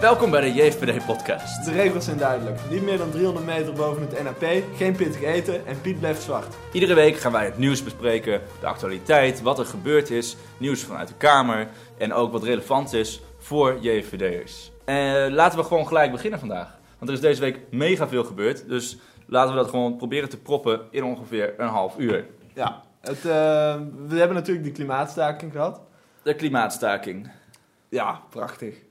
Welkom bij de JVD-podcast. De regels zijn duidelijk. Niet meer dan 300 meter boven het NAP, geen pittig eten en Piet blijft zwart. Iedere week gaan wij het nieuws bespreken, de actualiteit, wat er gebeurd is, nieuws vanuit de Kamer en ook wat relevant is voor JVD'ers. Uh, laten we gewoon gelijk beginnen vandaag. Want er is deze week mega veel gebeurd, dus laten we dat gewoon proberen te proppen in ongeveer een half uur. Ja, het, uh, we hebben natuurlijk die klimaatstaking gehad. De klimaatstaking. Ja, prachtig.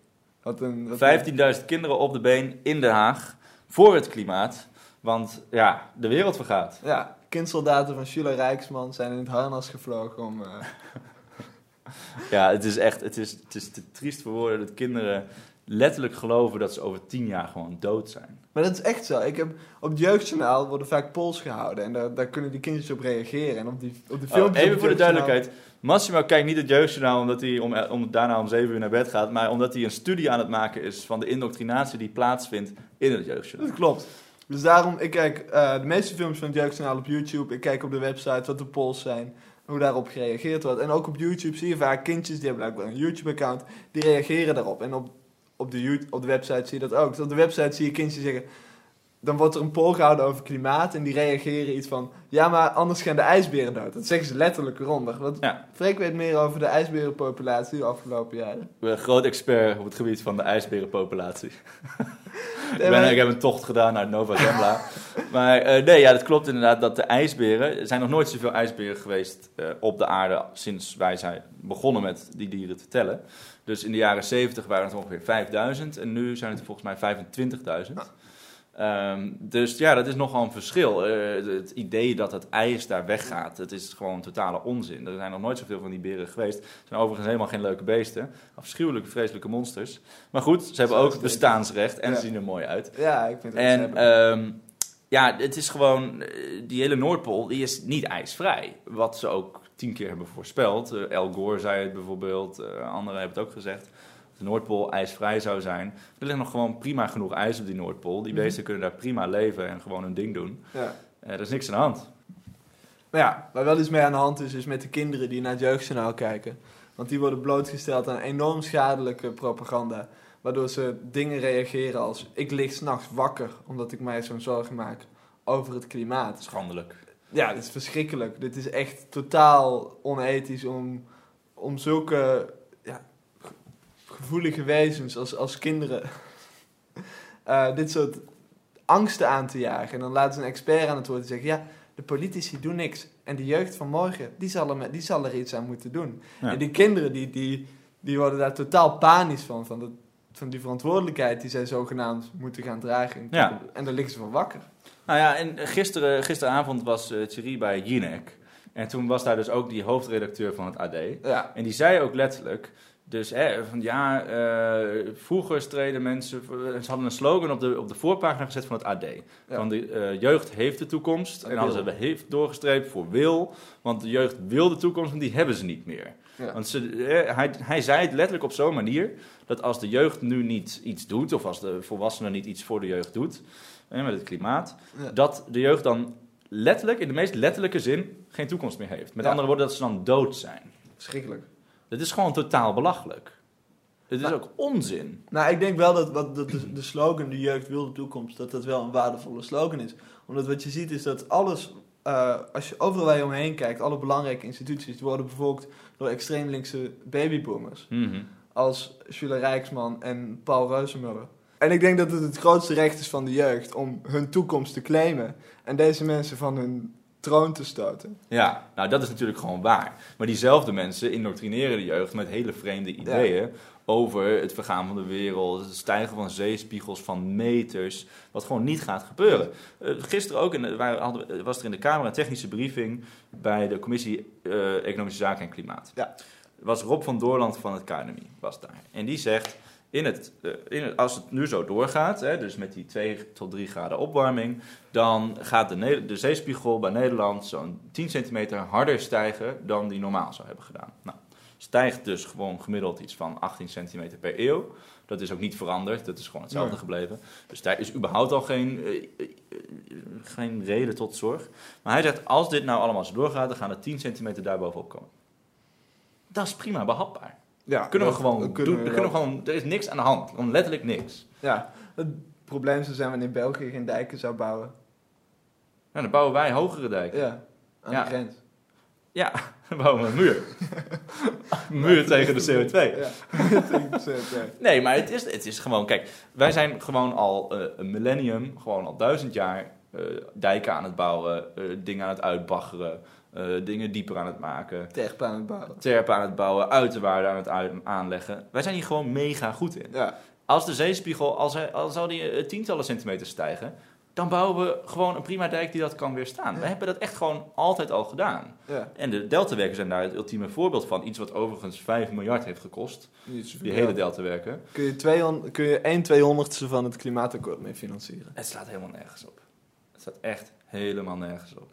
15.000 kinderen op de been in Den Haag voor het klimaat. Want ja, de wereld vergaat. Ja, kindsoldaten van Schüler Rijksman zijn in het harnas gevlogen om... Uh... ja, het is echt het is, het is te triest voor woorden dat kinderen letterlijk geloven dat ze over tien jaar gewoon dood zijn. Maar dat is echt zo. Ik heb, op het jeugdjournaal worden vaak polls gehouden en daar, daar kunnen die kindjes op reageren. En op die, op de filmpjes... Oh, even voor de duidelijkheid. Massimo kijkt niet het jeugdjournaal omdat hij om, om, daarna om zeven uur naar bed gaat, maar omdat hij een studie aan het maken is van de indoctrinatie die plaatsvindt in het jeugdjournaal. Dat klopt. Dus daarom, ik kijk uh, de meeste films van het jeugdjournaal op YouTube. Ik kijk op de website wat de polls zijn, hoe daarop gereageerd wordt. En ook op YouTube zie je vaak kindjes, die hebben blijkbaar een YouTube-account, die reageren daarop. En op, op, de, op de website zie je dat ook. Dus op de website zie je kindjes zeggen dan wordt er een poll gehouden over klimaat en die reageren iets van... Ja, maar anders gaan de ijsberen dood. Dat zeggen ze letterlijk eronder. Want ja. Freek weet meer over de ijsberenpopulatie de afgelopen jaren. Ik ben een groot expert op het gebied van de ijsberenpopulatie. ik, ben, ik heb een tocht gedaan naar Nova Zembla. maar uh, nee, ja, dat klopt inderdaad dat de ijsberen... Er zijn nog nooit zoveel ijsberen geweest uh, op de aarde sinds wij zijn begonnen met die dieren te tellen. Dus in de jaren 70 waren het ongeveer 5000 en nu zijn het volgens mij 25.000. Ehm, dus ja, dat is nogal een verschil. Uh, het idee dat het ijs daar weggaat, het is gewoon totale onzin. Er zijn nog nooit zoveel van die beren geweest. Het zijn overigens helemaal geen leuke beesten. Afschuwelijke, vreselijke monsters. Maar goed, ze hebben ook bestaansrecht en ze zien er mooi uit. Ja, ik vind het En um, ja, het is gewoon, eh, die hele Noordpool, die is niet ijsvrij. Wat ze ook tien keer hebben voorspeld. El Gore zei het bijvoorbeeld, anderen hebben het ook gezegd de Noordpool ijsvrij zou zijn. Er ligt nog gewoon prima genoeg ijs op die Noordpool. Die mhm. beesten kunnen daar prima leven en gewoon hun ding doen. Ja. Uh, er is niks aan de hand. Maar ja, waar wel iets mee aan de hand is, is met de kinderen die naar het jeugdjournaal kijken. Want die worden blootgesteld aan enorm schadelijke propaganda. Waardoor ze dingen reageren als: Ik lig s'nachts wakker omdat ik mij zo'n zorgen maak over het klimaat. Schandelijk. Ja, dit is verschrikkelijk. Dit is echt totaal onethisch om, om zulke gevoelige wezens als, als kinderen uh, dit soort angsten aan te jagen. En dan laten ze een expert aan het woord zeggen: ja, de politici doen niks. En de jeugd van morgen, die zal er, die zal er iets aan moeten doen. En die kinderen, die, die, die worden daar totaal panisch van. Van, de, van die verantwoordelijkheid die zij zogenaamd moeten gaan dragen. Ja. En daar liggen ze van wakker. Nou ja, en gisteren, gisteravond was uh, Thierry bij Jinek. En toen was daar dus ook die hoofdredacteur van het AD. Ja. En die zei ook letterlijk dus hè, van ja, uh, vroeger streden mensen. Ze hadden een slogan op de, op de voorpagina gezet van het AD. Van de uh, jeugd heeft de toekomst. En hadden ze heeft doorgestreept voor wil. Want de jeugd wil de toekomst en die hebben ze niet meer. Want ze, hij, hij zei het letterlijk op zo'n manier dat als de jeugd nu niet iets doet, of als de volwassenen niet iets voor de jeugd doet, met het klimaat, dat de jeugd dan letterlijk, in de meest letterlijke zin, geen toekomst meer heeft. Met andere woorden, dat ze dan dood zijn. Verschrikkelijk. Het is gewoon totaal belachelijk. Het is ook onzin. Nou, ik denk wel dat, wat, de, de slogan de jeugd wil de toekomst, dat dat wel een waardevolle slogan is. Omdat wat je ziet is dat alles, uh, als je overal waar je omheen kijkt, alle belangrijke instituties, die worden bevolkt door extreem linkse babyboomers. Mm Als Jules Rijksman en Paul Reuzenmuller. En ik denk dat het het grootste recht is van de jeugd om hun toekomst te claimen. En deze mensen van hun troon te stoten. Ja, nou dat is natuurlijk gewoon waar. Maar diezelfde mensen indoctrineren de jeugd met hele vreemde ideeën over het vergaan van de wereld, het stijgen van zeespiegels van meters, wat gewoon niet gaat gebeuren. Uh, gisteren ook in hadden, was er in de Kamer een technische briefing bij de Commissie uh, Economische Zaken en Klimaat. Ja. Was Rob van Doorland van het KNMI was daar. En die zegt, in het, eh, in het, als het nu zo doorgaat, hè, dus met die 2 tot 3 graden opwarming, dan gaat de, de zeespiegel bij Nederland zo'n 10 centimeter harder stijgen dan die normaal zou hebben gedaan. Nou, stijgt dus gewoon gemiddeld iets van 18 centimeter per eeuw. Dat is ook niet veranderd, dat is gewoon hetzelfde gebleven. Dus daar is überhaupt al geen, eh, eh, geen reden tot zorg. Maar hij zegt, als dit nou allemaal zo doorgaat, dan gaan er 10 centimeter daarbovenop komen. Dat is prima behapbaar. Ja, Kunnen we gewoon doen. kunnen we dat kunnen we wel. gewoon, er is niks aan de hand. Gewoon letterlijk niks. Ja, het probleem zou zijn wanneer België geen dijken zou bouwen. Nou, dan bouwen wij hogere dijken. Ja, aan Ja. de grens. Ja, dan bouwen we een muur. Een muur tegen de CO2. Ja, tegen de CO2. Nee, maar het is, het is gewoon, kijk, wij zijn gewoon al eh, een millennium, gewoon al duizend jaar eh, dijken aan het bouwen, eh, dingen aan het uitbaggeren, eh, dingen dieper aan het maken, Terpen aan het bouwen. terpen aan het bouwen, uiterwaarden aan het uit- aanleggen. Wij zijn hier gewoon mega goed in. Ja, Als de zeespiegel, als, hij, al zou die eh, tientallen centimeters stijgen, dan bouwen we gewoon een prima dijk die dat kan weerstaan. Ja. We hebben dat echt gewoon altijd al gedaan. ja. En de deltawerken zijn daar het ultieme voorbeeld van. Iets wat overigens 5 miljard heeft gekost. Niet Die hele deltawerken. Kun je, 200, kun je 1 tweehonderdste van het klimaatakkoord mee financieren. Het slaat helemaal nergens op. Het staat echt helemaal nergens op.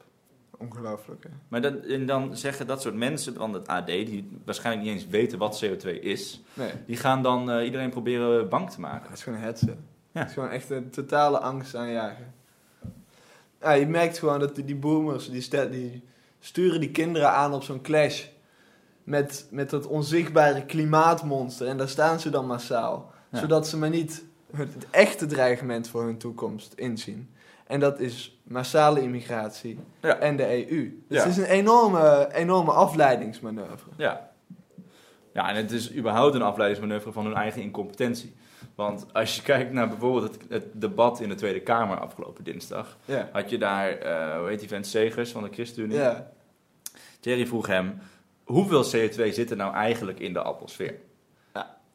Ongelooflijk, hè? Maar dat, en dan zeggen dat soort mensen van het AD, die waarschijnlijk niet eens weten wat CO2 is, Nee, die gaan dan eh, iedereen proberen bang te het maken. is gewoon een hetze. Ja. Het is gewoon echt een totale angst aanjagen. Ja, je merkt gewoon dat die, boomers, die, stel- die sturen die kinderen aan op zo'n clash. Met, met dat onzichtbare klimaatmonster. En daar staan ze dan massaal. Ja. Zodat ze maar niet het echte dreigement voor hun toekomst inzien. En dat is massale immigratie Ja. en de EU. Dus Ja. het is een enorme, enorme afleidingsmanoeuvre. Ja. Ja, en het is überhaupt een afleidingsmanoeuvre van hun eigen incompetentie. Want als je kijkt naar bijvoorbeeld het, het debat in de Tweede Kamer afgelopen dinsdag, Ja. had je daar, eh hoe heet die vent, Segers van de ChristenUnie. Thierry vroeg hem, hoeveel CO2 zit er nou eigenlijk in de atmosfeer?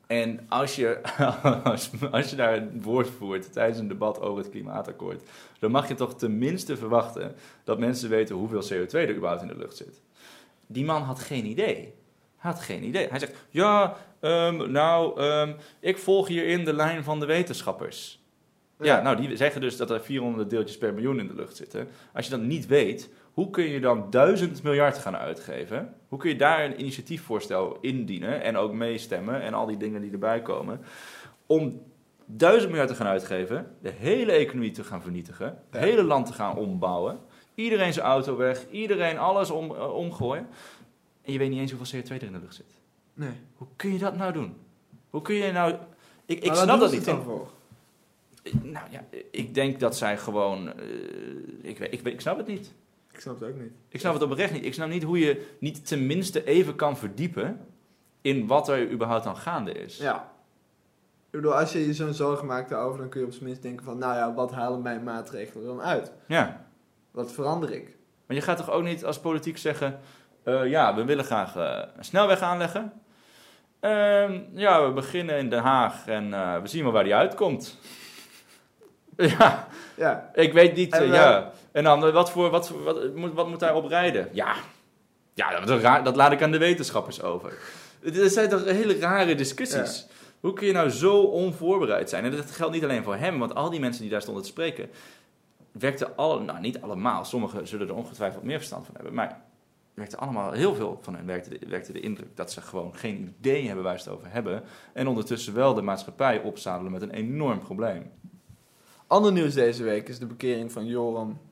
En als je, als, als je daar een woord voert tijdens een debat over het klimaatakkoord, dan mag je toch tenminste verwachten dat mensen weten hoeveel CO2 er überhaupt in de lucht zit. Die man had geen idee. Hij had geen idee. Hij zegt, ja, ehm, nou, ehm, ik volg hierin de lijn van de wetenschappers. Ja, Ja. nou, die zeggen dus dat er 400 deeltjes per miljoen in de lucht zitten. Als je dat niet weet, hoe kun je dan 1000 miljard gaan uitgeven? Hoe kun je daar een initiatiefvoorstel indienen en ook meestemmen en al die dingen die erbij komen? Om 1000 miljard te gaan uitgeven, de hele economie te gaan vernietigen, het hele land te gaan ombouwen, iedereen zijn auto weg, iedereen alles om, eh, omgooien. En je weet niet eens hoeveel CO2 er in de lucht zit. Nee. Hoe kun je dat nou doen? Hoe kun je nou. Ik, ik snap dat niet. het dan voor? Nou ja, ik denk dat zij gewoon. eh, ik, ik, weet, ik snap het niet. Ik snap het ook niet. Ik snap het oprecht niet. Ik snap niet hoe je niet tenminste even kan verdiepen in wat er überhaupt aan gaande is. Ja. Ik bedoel, als je je zo'n zorgen maakt daarover, dan kun je op zijn minst denken van, nou ja, wat halen mijn maatregelen dan uit? Ja. Wat verander ik? Maar je gaat toch ook niet als politiek zeggen: eh, ja, we willen graag eh, een snelweg aanleggen. Ehm, ja, we beginnen in Den Haag en eh, we zien wel waar die uitkomt. ja, Ja. ik weet niet. Ja. En dan, eh, wat, voor, wat, wat, moet, wat moet daarop rijden? Ja, ja dat, dat laat ik aan de wetenschappers over. Het zijn toch hele rare discussies. Hoe kun je nou zo onvoorbereid zijn? En dat geldt niet alleen voor hem, want al die mensen die daar stonden te spreken, werkten alle, nou niet allemaal, sommigen zullen er ongetwijfeld meer verstand van hebben, maar werkte allemaal, heel veel van hen werkte de, werkte de indruk dat ze gewoon geen idee hebben waar ze het over hebben. En ondertussen wel de maatschappij opzadelen met een enorm probleem. Ander nieuws deze week is de bekering van Joram eh,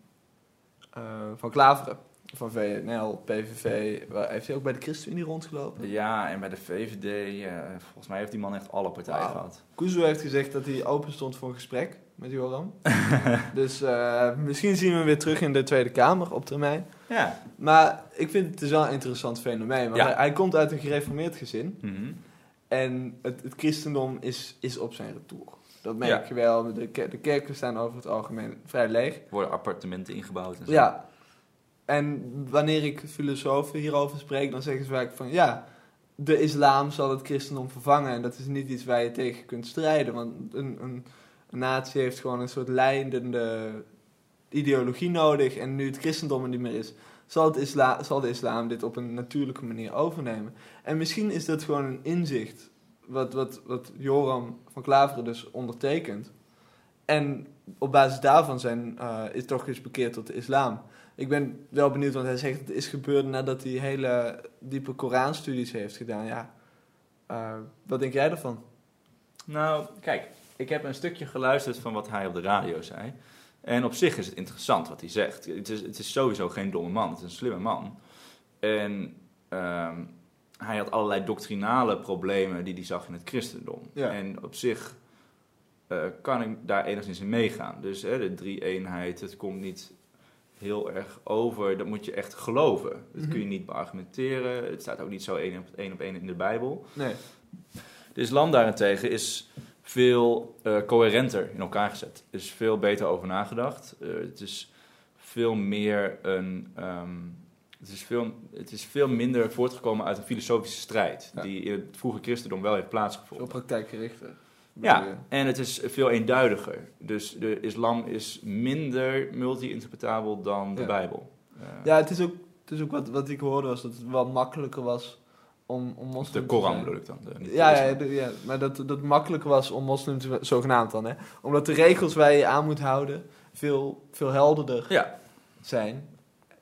van Klaveren. Van VNL, PVV. Heeft hij ook bij de ChristenUnie rondgelopen? Ja, en bij de VVD, eh, volgens mij heeft die man echt alle partijen gehad. Kuzu heeft gezegd dat hij open stond voor een gesprek met Joram. dus eh, misschien zien we hem weer terug in de Tweede Kamer op termijn. Ja. Maar ik vind het dus wel een interessant fenomeen. Want Ja. hij, hij komt uit een gereformeerd gezin. Mhm. En het, het christendom is, is op zijn retour. Dat merk Ja. je wel. De, de kerken staan over het algemeen vrij leeg. Worden appartementen ingebouwd en zo. Ja. En wanneer ik filosofen hierover spreek, dan zeggen ze vaak van ja, de islam zal het christendom vervangen. En dat is niet iets waar je tegen kunt strijden. Want een, een, een natie heeft gewoon een soort leidende ideologie nodig. En nu het christendom er niet meer is, zal, de islam dit op een natuurlijke manier overnemen. En misschien is dat gewoon een inzicht wat, wat, wat Joram van Klaveren dus ondertekent. En op basis daarvan zijn, eh, is toch eens bekeerd tot de islam. Ik ben wel benieuwd, want hij zegt het is gebeurd nadat hij hele diepe Koranstudies heeft gedaan. Ja, eh, wat denk jij ervan? Nou, kijk, ik heb een stukje geluisterd van wat hij op de radio zei. En op zich is het interessant wat hij zegt. Het is, het is sowieso geen domme man, het is een slimme man. En ehm, hij had allerlei doctrinale problemen die hij zag in het christendom. Ja. En op zich eh, kan ik daar enigszins in meegaan. Dus hè, de drie-eenheid, het komt niet heel erg over. Dat moet je echt geloven. Dat Mhm. kun je niet beargumenteren. Het staat ook niet zo één op één, op één in de Bijbel. Nee. De islam daarentegen is veel eh, coherenter in elkaar gezet. Er is veel beter over nagedacht. Eh, het is veel meer een. ehm, het, is veel, het is veel minder voortgekomen uit een filosofische strijd. Ja. Die in het vroege christendom wel heeft Veel plaatsgevonden. praktijkgerichter. Ja, en het is veel eenduidiger. Dus de islam is minder multi-interpretabel dan de Ja. Bijbel. Eh, Ja, het is ook, het is ook wat, wat ik hoorde was dat het wel makkelijker was om, om moslim de Koran bedoel ik dan. de- Ja, ja, islam. de- ja, maar dat, dat het makkelijker was om moslim te zijn, zogenaamd dan, hè. Omdat de regels waar je aan moet houden veel, veel helderder ja. zijn.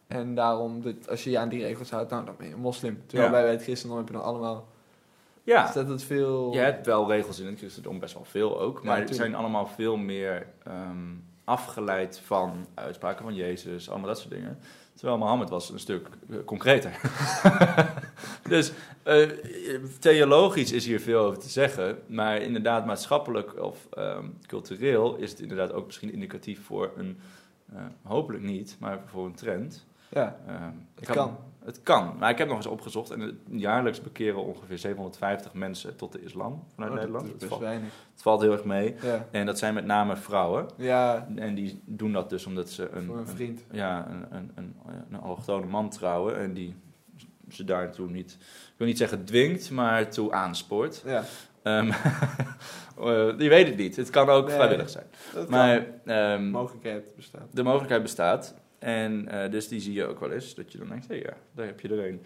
En daarom, dat als je je aan die regels houdt, nou, dan ben je een moslim. Terwijl Ja. wij bij het christendom heb je dan allemaal... ja. Dus dat het veel... Je hebt wel regels in het christendom, best wel veel ook. Maar het zijn allemaal veel meer ehm, afgeleid van uitspraken van Jezus, allemaal dat soort dingen. Terwijl Mohammed was een stuk eh, concreter. dus eh, theologisch is hier veel over te zeggen. Maar inderdaad, maatschappelijk of ehm, cultureel is het inderdaad ook misschien indicatief voor een, eh, hopelijk niet, maar voor een trend. Ja, Ehm, Het ik had- kan. Het kan, maar ik heb nog eens opgezocht en jaarlijks bekeren ongeveer 750 mensen tot de islam vanuit Oh, dat Nederland. is Het valt, weinig. het valt heel erg mee. Ja, En dat zijn met name vrouwen. ja En die doen dat dus omdat ze een, voor een vriend. een- ja, een, een, een, een allochtone man trouwen. En die ze daartoe niet, ik wil niet zeggen dwingt, maar toe aanspoort. Ja, Ehm eh, die weet het niet. Het kan ook Nee. vrijwillig zijn. dat Maar kan. ehm, mogelijkheid bestaat. de mogelijkheid bestaat. En eh, dus die zie je ook wel eens. Dat je dan denkt, hé ja, daar heb je er een.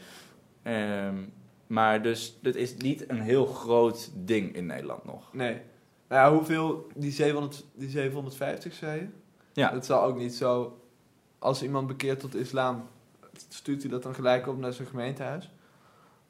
Ehm, maar dus, dit is niet een heel groot ding in Nederland nog. Nee. Nou ja, hoeveel, die, 700, die 750 zei je? Ja. Het zal ook niet zo, als iemand bekeert tot islam, stuurt hij dat dan gelijk op naar zijn gemeentehuis?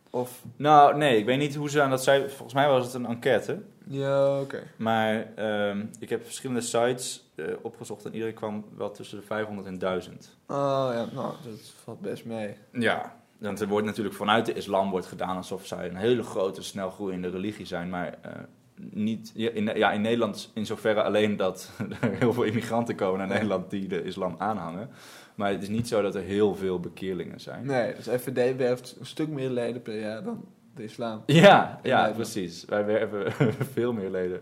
Of, Nou, nee, ik weet niet hoe ze aan dat zei. Volgens mij was het een enquête. ja, oké. Maar ehm, ik heb verschillende sites eh, opgezocht en iedereen kwam wel tussen de 500 en 1000. Oh ja, nou, dat valt best mee. Ja, want er wordt natuurlijk vanuit de islam wordt gedaan alsof zij een hele grote, snel groeiende religie zijn. Maar eh, niet, in, ja, in Nederland in zoverre alleen dat er heel veel immigranten komen naar. Nederland die de islam aanhangen. Maar het is niet zo dat er heel veel bekeerlingen zijn. Nee, dus FVD werft een stuk meer leden per jaar dan de islam. Ja, ja Nederland. precies. Wij werven veel meer leden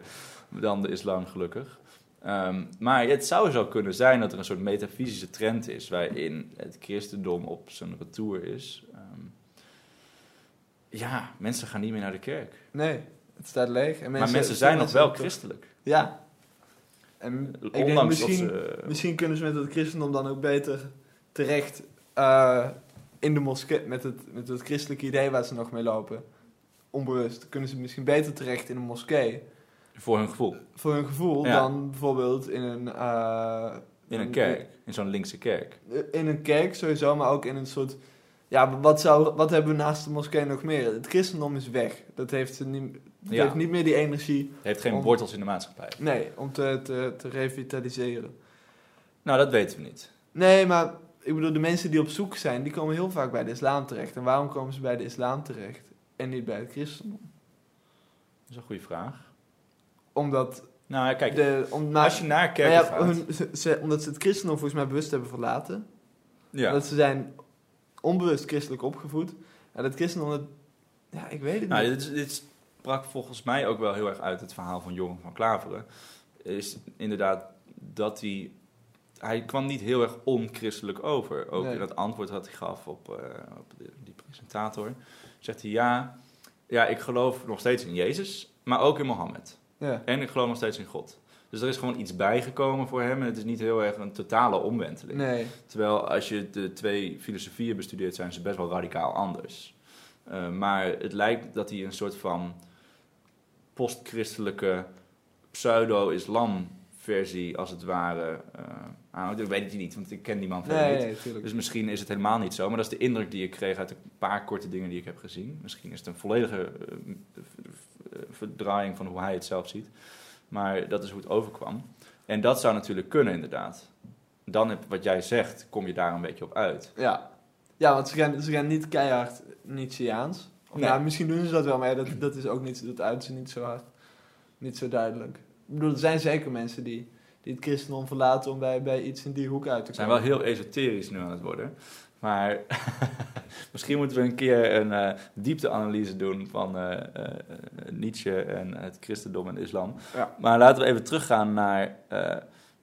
dan de islam, gelukkig. Ehm, maar het zou zo kunnen zijn dat er een soort metafysische trend is waarin het christendom op zijn retour is. Ehm, ja, mensen gaan niet meer naar de kerk. Nee, het staat leeg. En maar mensen zijn nog wel christelijk. Ja. En ik denk Ondanks dat misschien, ze... misschien kunnen ze met het christendom dan ook beter terecht eh, in de moskee, met het, met het christelijke idee waar ze nog mee lopen. Onbewust. Kunnen ze misschien beter terecht in een moskee. Voor hun gevoel. Voor hun gevoel Ja. dan bijvoorbeeld in een... eh, In een kerk. In zo'n linkse kerk. In een kerk sowieso, maar ook in een soort... Ja, wat, zou, wat hebben we naast de moskee nog meer? Het christendom is weg. Dat heeft, ze niet, Ja. heeft niet meer die energie Het heeft geen Om- wortels in de maatschappij. nee, om te, te, te revitaliseren. Nou, dat weten we niet. Nee, maar ik bedoel, de mensen die op zoek zijn, die komen heel vaak bij de islam terecht. En waarom komen ze bij de islam terecht en niet bij het christendom? Dat is een goede vraag. Omdat, Nou, ja, kijk, de, om, als je naar nou kerken ja, gaat... hun- ze, ze- omdat ze het christendom volgens mij bewust hebben verlaten. ja. Dat ze zijn onbewust christelijk opgevoed. En dat christendom, dat, ja, ik weet het Nou, niet. dit, is- dit sprak volgens mij ook wel heel erg uit het verhaal van Joran van Klaveren. Is inderdaad dat hij. Hij kwam niet heel erg onchristelijk over. Ook Nee. in het antwoord dat hij gaf op, eh, op de- die presentator. Zegt hij ja, ja, ik geloof nog steeds in Jezus, maar ook in Mohammed. Ja, En ik geloof nog steeds in God. Dus er is gewoon iets bijgekomen voor hem en het is niet heel erg een totale omwenteling. nee. Terwijl als je de twee filosofieën bestudeert, zijn ze best wel radicaal anders. Uh, maar het lijkt dat hij een soort van postchristelijke pseudo-islam-versie, als het ware, uh. Dat weet ik niet, want ik ken die man verder Nee, niet. nee. Dus misschien is het helemaal niet zo, maar dat is de indruk die ik kreeg uit een paar korte dingen die ik heb gezien. Misschien is het een volledige uh, verdraaiing van hoe hij het zelf ziet. Maar dat is hoe het overkwam. En dat zou natuurlijk kunnen, inderdaad. Dan, heb, wat jij zegt, kom je daar een beetje op uit. Ja, ja want ze gaan, ze gaan niet keihard Nietzscheaans. Nee. nou, misschien doen ze dat wel, maar dat, dat is ook niet, dat uit ze niet zo hard. Niet zo duidelijk. Ik bedoel, er zijn zeker mensen die, die het christendom verlaten om bij, bij iets in die hoek uit te We zijn komen. wel heel esoterisch nu aan het worden. Maar misschien moeten we een keer een eh, diepteanalyse doen van eh, eh, Nietzsche en het christendom en de islam. Ja. Maar laten we even teruggaan naar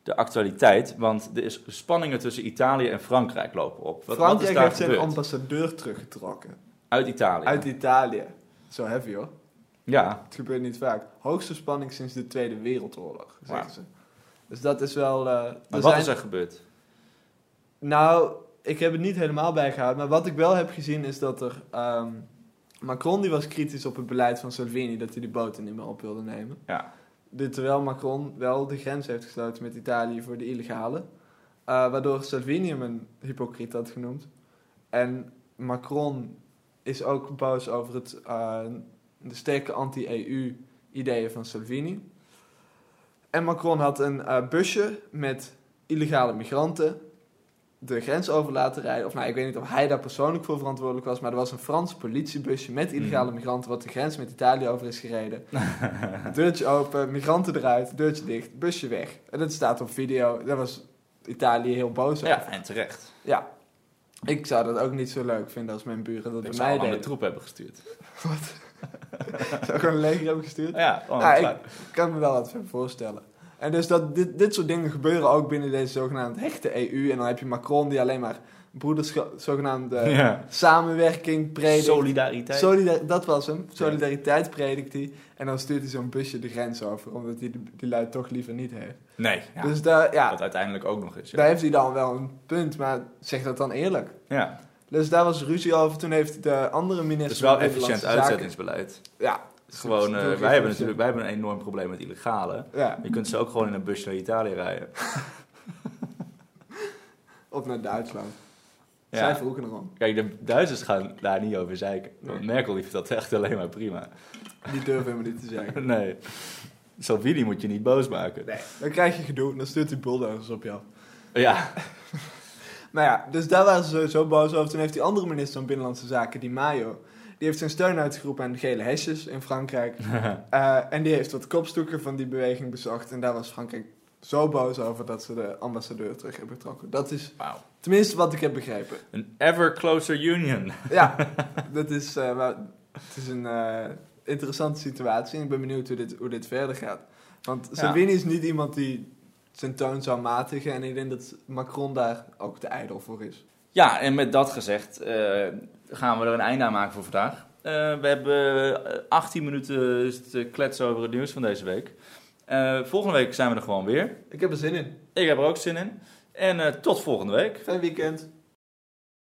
de actualiteit. Want er is spanningen tussen Italië en Frankrijk lopen op. Wat, wat is Frankrijk daar heeft zijn ambassadeur teruggetrokken. Uit Italië. Uit Italië. Zo heavy hoor. Ja, Het gebeurt niet vaak. Hoogste spanning sinds de Tweede Wereldoorlog, zeggen ze. Dus dat is wel... eh, maar wat zijn- is er gebeurd? Nou, ik heb het niet helemaal bijgehouden. Maar wat ik wel heb gezien is dat er... ehm, Macron die was kritisch op het beleid van Salvini... dat hij die boten niet meer op wilde nemen. Ja. Dit terwijl Macron wel de grens heeft gesloten met Italië voor de illegale. Eh, waardoor Salvini hem een hypocriet had genoemd. En Macron is ook boos over het, eh, de sterke anti-EU-ideeën van Salvini. En Macron had een eh, busje met illegale migranten de grens over laten rijden. Of nou, ik weet niet of hij daar persoonlijk voor verantwoordelijk was, maar er was een Frans politiebusje met illegale Mhm. migranten wat de grens met Italië over is gereden. Deurtje open, migranten eruit, deurtje dicht, busje weg. En dat staat op video. Daar was Italië heel boos over. Ja, en terecht. Ja. Ik zou dat ook niet zo leuk vinden als mijn buren dat Ik bij mij deden. troep hebben gestuurd. Zou ik gewoon een leger hebben gestuurd? Ja, ik kan me wel wat voorstellen. En dus dat dit, dit soort dingen gebeuren ook binnen deze zogenaamde hechte EU. En dan heb je Macron die alleen maar broederschap, zogenaamde ja. samenwerking predikt. Solidariteit. Solidar- dat was hem. Solidariteit predikt hij. En dan stuurt hij zo'n busje de grens over. Omdat hij die, die lui toch liever niet heeft. nee, ja, Dus daar, ja, wat uiteindelijk ook nog is. Ja. daar heeft hij dan wel een punt. Maar zeg dat dan eerlijk. ja. Dus daar was ruzie over. Toen heeft de andere minister... Het is wel van efficiënt uitzettingsbeleid. Zaken- Ja. Het is gewoon, eh, wij, hebben natuurlijk, wij hebben een enorm probleem met illegale. Ja, Je kunt ze ook gewoon in een busje naar Italië rijden. of naar Duitsland. Ja. Zij vroegen erom. Kijk, de Duitsers gaan daar niet over zeiken. Want Nee. Merkel vindt dat echt alleen maar prima. Die durven helemaal niet te zeggen. Nee. Salvini moet je niet boos maken. Nee. Dan krijg je gedoe en dan stuurt hij bulldozers op jou. Ja. Maar ja, dus daar waren ze sowieso boos over. Toen heeft die andere minister van Binnenlandse Zaken, die Mayo... Die heeft zijn steun uitgeroepen aan de gele hesjes in Frankrijk. Eh, en die heeft wat kopstoeken van die beweging bezocht. En daar was Frankrijk zo boos over dat ze de ambassadeur terug hebben getrokken. Dat is Wauw. tenminste wat ik heb begrepen. Een ever closer union. Ja, dat is, eh, maar het is een eh, interessante situatie. En ik ben benieuwd hoe dit, hoe dit verder gaat. Want Ja. Salvini is niet iemand die zijn toon zou matigen. En ik denk dat Macron daar ook de ijdel voor is. Ja, en met dat gezegd eh, gaan we er een einde aan maken voor vandaag. We hebben eh, 18 minuten te kletsen over het nieuws van deze week. Eh, volgende week zijn we er gewoon weer. Ik heb er zin in. Ik heb er ook zin in. En eh, tot volgende week. Fijn weekend.